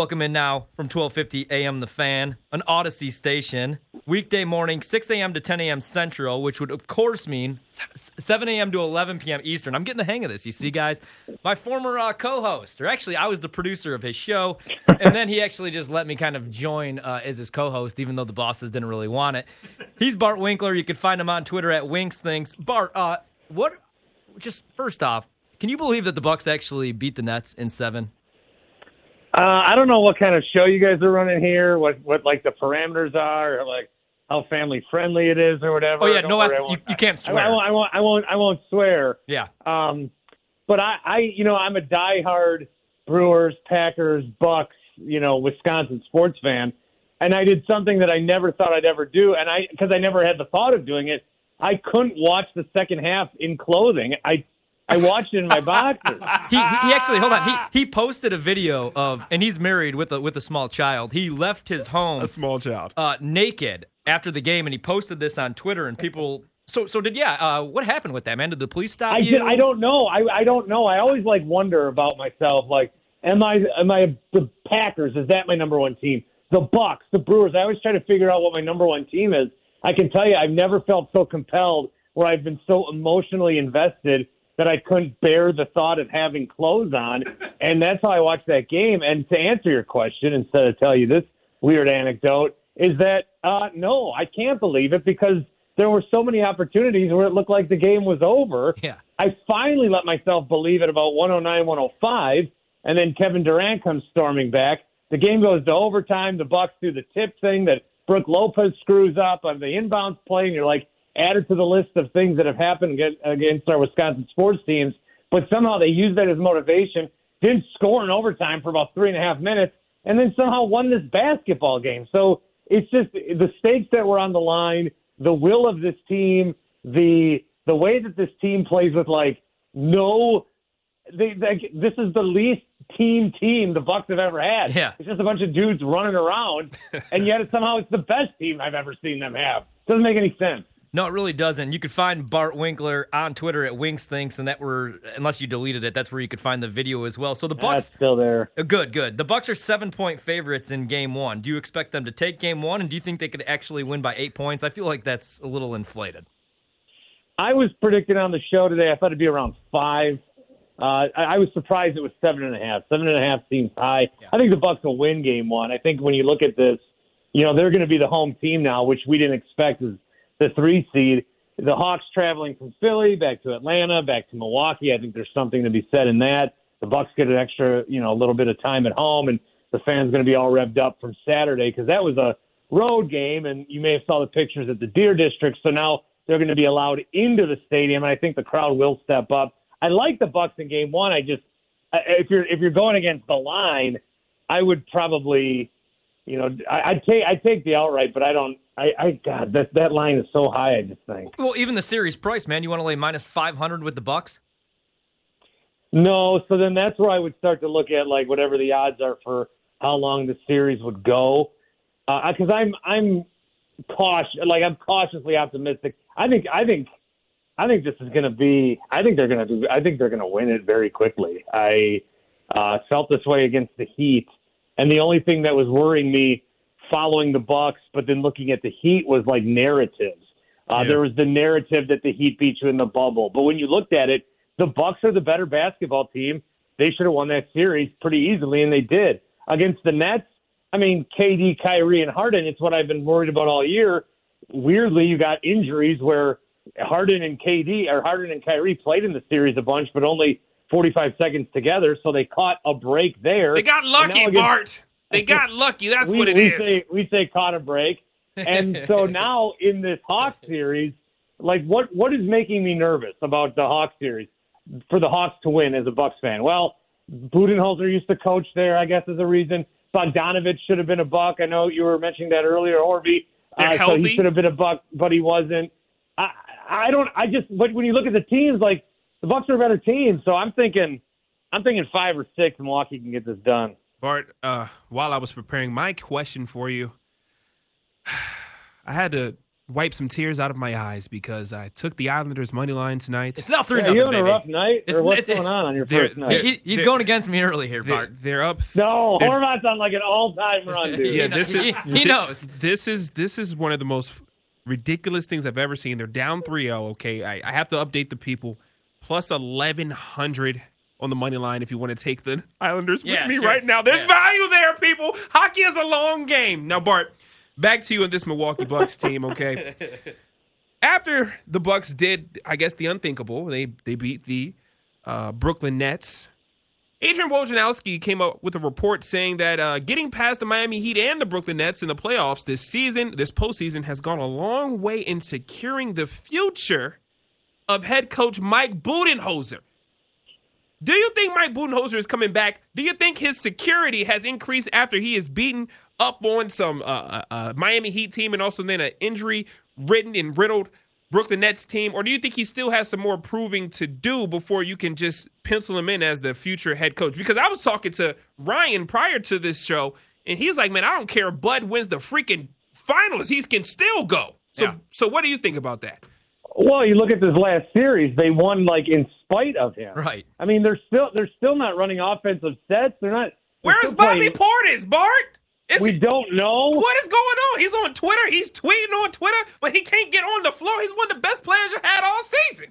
Welcome in now from 1250 AM The Fan, an Odyssey station. Weekday morning, 6 a.m. to 10 a.m. Central, which would, of course, mean 7 a.m. to 11 p.m. Eastern. I'm getting the hang of this, you see, guys. My former uh, co host, or actually, I was the producer of his show, and then he actually just let me kind of join uh, as his co host, even though the bosses didn't really want it. He's Bart Winkler. You can find him on Twitter at Winks Thinks. Bart, uh, what, just first off, can you believe that the Bucks actually beat the Nets in seven? Uh, I don't know what kind of show you guys are running here. What what like the parameters are, or like how family friendly it is, or whatever. Oh yeah, no, worry, I, I you, you can't I, swear. I, won't, I won't. I won't. I won't swear. yeah. Um, but I, I, you know, I'm a diehard Brewers, Packers, Bucks, you know, Wisconsin sports fan, and I did something that I never thought I'd ever do, and I because I never had the thought of doing it. I couldn't watch the second half in clothing. I, I watched it in my boxers. He, he actually hold on. He he posted a video of and he's married with a with a small child. He left his home A small child. uh, naked after the game and he posted this on Twitter and people so so did yeah, uh, what happened with that man? Did the police stop I you? did, I don't know. I I don't know. I always like wonder about myself. Like, am I am I the Packers? Is that my number one team? The Bucks, the Brewers. I always try to figure out what my number one team is. I can tell you, I've never felt so compelled where I've been so emotionally invested that I couldn't bear the thought of having clothes on, and that's how I watched that game. And to answer your question, instead of tell you this weird anecdote, is that uh, no, I can't believe it because there were so many opportunities where it looked like the game was over. Yeah. I finally let myself believe it about 109, 105, and then Kevin Durant comes storming back. The game goes to overtime. The Bucks do the tip thing that Brooke Lopez screws up on the inbounds play, and you're like added to the list of things that have happened against- our Wisconsin sports teams. But somehow they used that as motivation. Didn't score in overtime for about three and a half minutes, and then somehow won this basketball game. So it's just the stakes that were on the line, the will of this team, the the way that this team plays with like no they, they this is the least team team the Bucks have ever had. Yeah. It's just a bunch of dudes running around and yet it's somehow it's the best team I've ever seen them have. Doesn't make any sense. No, it really doesn't. You could find Bart Winkler on Twitter at Winks Thinks, and that were unless you deleted it, that's where you could find the video as well. So the Bucks That's still there. Uh, Good, good. The Bucks are seven point favorites in game one. Do you expect them to take game one, and do you think they could actually win by eight points? I feel like that's a little inflated. I was predicting on the show today I thought it'd be around five. Uh, I, I was surprised it was seven and a half. Seven and a half seems high. I think the Bucks will win game one. I think when you look at this, you know they're going to be the home team now, which we didn't expect as the three seed. The Hawks traveling from Philly back to Atlanta, back to Milwaukee. I think there's something to be said in that. The Bucks get an extra, you know, a little bit of time at home, and the fans going to be all revved up from Saturday because that was a road game, and you may have saw the pictures at the Deer District. So now they're going to be allowed into the stadium, and I think the crowd will step up. I like the Bucks in Game One. I just if you're if you're going against the line, I would probably, you know, I, I'd take I'd take the outright, but I don't. I, I God, that that line is so high. I just think Well, even the series price, man. You want to lay minus five hundred with the Bucks? no. So then that's where I would start to look at like whatever the odds are for how long the series would go, because I'm I'm cautious. Like I'm cautiously optimistic. I think I think I think this is going to be. I think they're going to do. I think they're going to win it very quickly. I uh, felt this way against the Heat, and the only thing that was worrying me following the Bucks, but then looking at the Heat was like narratives. Uh, Yeah. There was the narrative that the Heat beat you in the bubble, but when you looked at it, the Bucks are the better basketball team. They should have won that series pretty easily, and they did against the Nets. I mean, KD, Kyrie, and Harden. It's what I've been worried about all year. Weirdly, you got injuries where Harden and KD or Harden and Kyrie played in the series a bunch, but only 45 seconds together, so they caught a break there. They got lucky, against- Bart. They got lucky. That's we, what it we is. Say, we say caught a break. And so now in this Hawks series, like what what is making me nervous about the Hawks series for the Hawks to win as a Bucks fan? Well, Budenholzer used to coach there, I guess, is a reason. Bogdanovich should have been a Buck. I know you were mentioning that earlier, Orby. Uh, so he should have been a Buck, but he wasn't. I I don't. I just. But when you look at the teams, like the Bucks are a better team. So I'm thinking, I'm thinking five or six. Milwaukee can get this done. Bart, uh, while I was preparing my question for you, I had to wipe some tears out of my eyes because I took the Islanders money line tonight. It's not three Yeah, you nothing, having a rough night, It's- or what's it- going on on your They're- first night? he- he's They're- going against me early here, They're, Bart. they're up. no, they're- Horvath's on like an all-time run, dude. Yeah, He this is he- he knows. This is this is one of the most ridiculous things I've ever seen. They're down 3-0, Okay, I, I have to update the people. Plus eleven hundred on the money line if you want to take the Islanders Yeah, with me sure. right now. There's Yeah. value there, people. Hockey is a long game. Now, Bart, back to you and this Milwaukee Bucks team. Okay. After the Bucks did, I guess, the unthinkable, they they beat the uh, Brooklyn Nets. Adrian Wojnarowski came up with a report saying that uh, getting past the Miami Heat and the Brooklyn Nets in the playoffs this season, this postseason, has gone a long way in securing the future of head coach Mike Budenholzer. Do you think Mike Budenholzer is coming back? Do you think his security has increased after he is beaten up on some uh, uh, uh, Miami Heat team and also then an injury-ridden and riddled Brooklyn Nets team? Or do you think he still has some more proving to do before you can just pencil him in as the future head coach? Because I was talking to Ryan prior to this show, and he's like, "Man, I don't care. if Bud wins the freaking finals; he can still go." So, Yeah. so what do you think about that? Well, you look at this last series; they won like in spite of him. Right. I mean, they're still they're still not running offensive sets. They're not. they're Where's Bobby playing- Portis, Bart? Is We he- don't know. What is going on? He's on Twitter. He's tweeting on Twitter, but he can't get on the floor. He's one of the best players you had all season.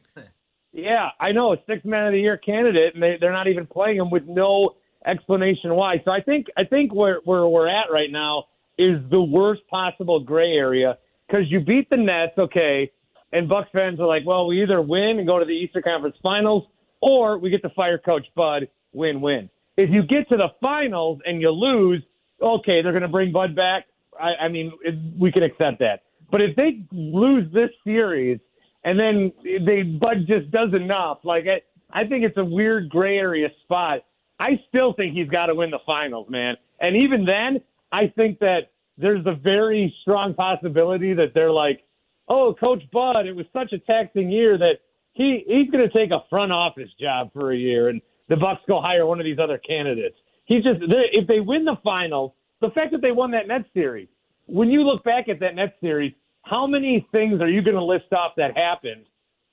Yeah, I know a six man of the year candidate, and they they're not even playing him with no explanation why. So I think I think where where we're at right now is the worst possible gray area because you beat the Nets, okay, and Bucks fans are like, well, we either win and go to the Eastern Conference Finals, or we get to fire Coach Bud, win win. If you get to the finals and you lose, okay, they're going to bring Bud back. I, I mean, it, we can accept that. But if they lose this series and then they Bud just does enough, like I, I think it's a weird gray area spot. I still think he's got to win the finals, man. And even then, I think that there's a very strong possibility that they're like, oh, Coach Bud, it was such a taxing year that he he's going to take a front office job for a year, and the Bucks go hire one of these other candidates. He just if they win the finals, the fact that they won that Nets series, when you look back at that Nets series, how many things are you going to list off that happened?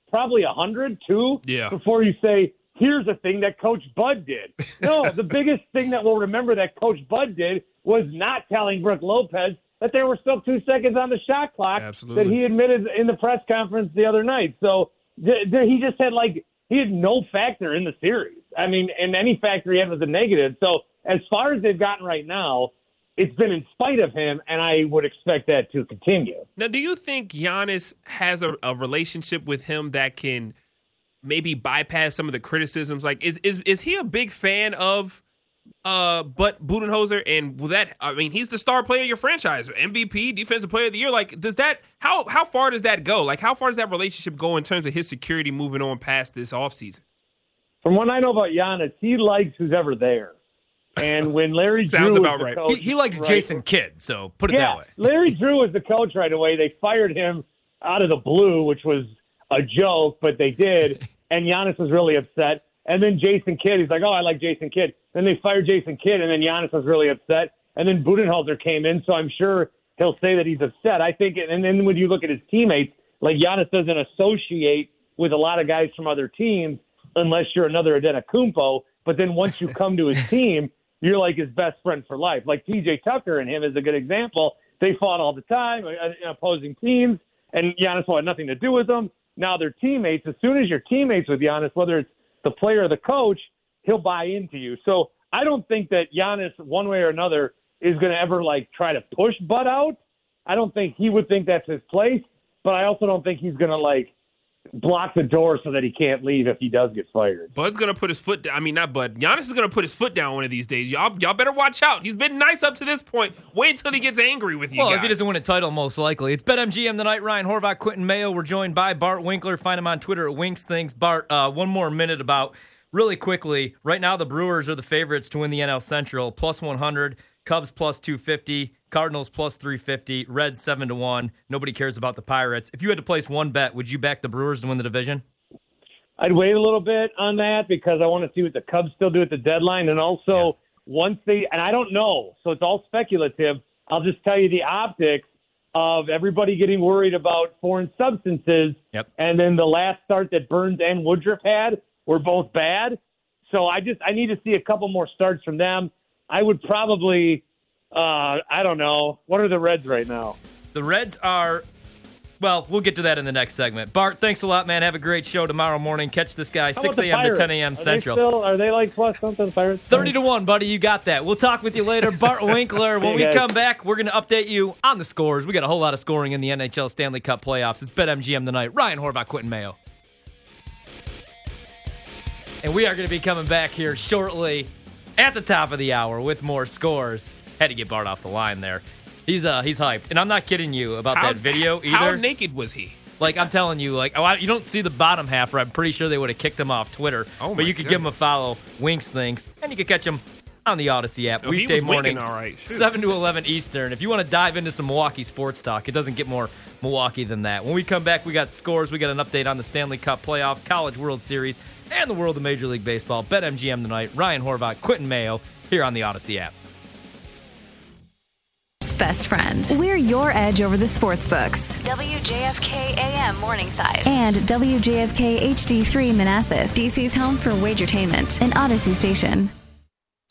Probably a hundred, two, Yeah. before you say, here's a thing that Coach Bud did. No, the biggest thing that we'll remember that Coach Bud did was not telling Brooke Lopez that there were still two seconds on the shot clock Absolutely. that he admitted in the press conference the other night. So th- th- he just had like he had no factor in the series. I mean, and any factor he had was a negative. So as far as they've gotten right now, it's been in spite of him, and I would expect that to continue. Now, do you think Giannis has a, a relationship with him that can maybe bypass some of the criticisms? Like, is is is he a big fan of uh but Budenholzer and will that I mean he's the star player of your franchise, MVP, defensive player of the year. Like, does that how how far does that go? Like, how far does that relationship go in terms of his security moving on past this offseason? From what I know about Giannis, he likes who's ever there. And when Larry Sounds Drew was about right. coach, He, he likes right- Jason Kidd, so put it yeah, that way. Larry Drew was the coach right away. They fired him out of the blue, which was a joke, but they did. And Giannis was really upset. And then Jason Kidd, he's like, "Oh, I like Jason Kidd." Then they fired Jason Kidd, and then Giannis was really upset. And then Budenholzer came in, so I'm sure he'll say that he's upset. I think, and then when you look at his teammates, like Giannis doesn't associate with a lot of guys from other teams unless you're another Antetokounmpo. But then once you come to his team, you're like his best friend for life. Like PJ Tucker and him is a good example. They fought all the time uh, in opposing teams, and Giannis wanted nothing to do with them. Now they're teammates. As soon as you're teammates with Giannis, whether it's the player the coach, he'll buy into you. So I don't think that Giannis, one way or another, is going to ever like try to push Bud out. I don't think he would think that's his place, but I also don't think he's going to like block the door so that he can't leave if he does get fired. Bud's gonna put his foot down. I mean, not Bud. Giannis is gonna put his foot down one of these days. Y'all, y'all better watch out. He's been nice up to this point. Wait until he gets angry with you Well, guys. if he doesn't win a title, most likely. It's BetMGM tonight. Ryan Horvath, Quentin Mayo. We're joined by Bart Winkler. Find him on Twitter at Winks Thinks. Bart, uh, one more minute about really quickly. Right now, the Brewers are the favorites to win the NL Central, plus 100. Cubs plus 250. Cardinals plus 350. Reds 7 to 1. Nobody cares about the Pirates. If you had to place one bet, would you back the Brewers to win the division? I'd wait a little bit on that because I want to see what the Cubs still do at the deadline, and also once they and I don't know, so it's all speculative. I'll just tell you the optics of everybody getting worried about foreign substances. Yep. And then the last start that Burns and Woodruff had were both bad. So I just I need to see a couple more starts from them. I would probably uh, I don't know. What are the Reds right now? The Reds are, well, we'll get to that in the next segment. Bart, thanks a lot, man. Have a great show tomorrow morning. Catch this guy How 6 a.m. to 10 a.m. Are they Central. still- are they like plus something Pirates? 30 to 1, buddy. You got that. We'll talk with you later. Bart Winkler. When Hey, we come back, we're going to update you on the scores. We got a whole lot of scoring in the NHL Stanley Cup playoffs. It's BetMGM tonight. Ryan Horvath, Quentin Mayo. And we are going to be coming back here shortly at the top of the hour with more scores. Had to get Bart off the line there. He's uh he's hyped. And I'm not kidding you about How- that video either. How naked was he? Like I'm telling you, like oh, I- you don't see the bottom half. Where I'm pretty sure they would have kicked him off Twitter. Oh, but my you could give him a goodness. follow. Winks thinks, and you could catch him on the Odyssey app Oh, he weekday was mornings, all right. Seven to eleven Eastern. If you want to dive into some Milwaukee sports talk, it doesn't get more Milwaukee than that. When we come back, we got scores. We got an update on the Stanley Cup playoffs, College World Series, and the world of Major League Baseball. BetMGM tonight. Ryan Horvath, Quentin Mayo here on the Odyssey app. best friend. We're your edge over the sports books. WJFK AM Morningside. And WJFK HD3 Manassas, DC's home for wagertainment, an Odyssey station.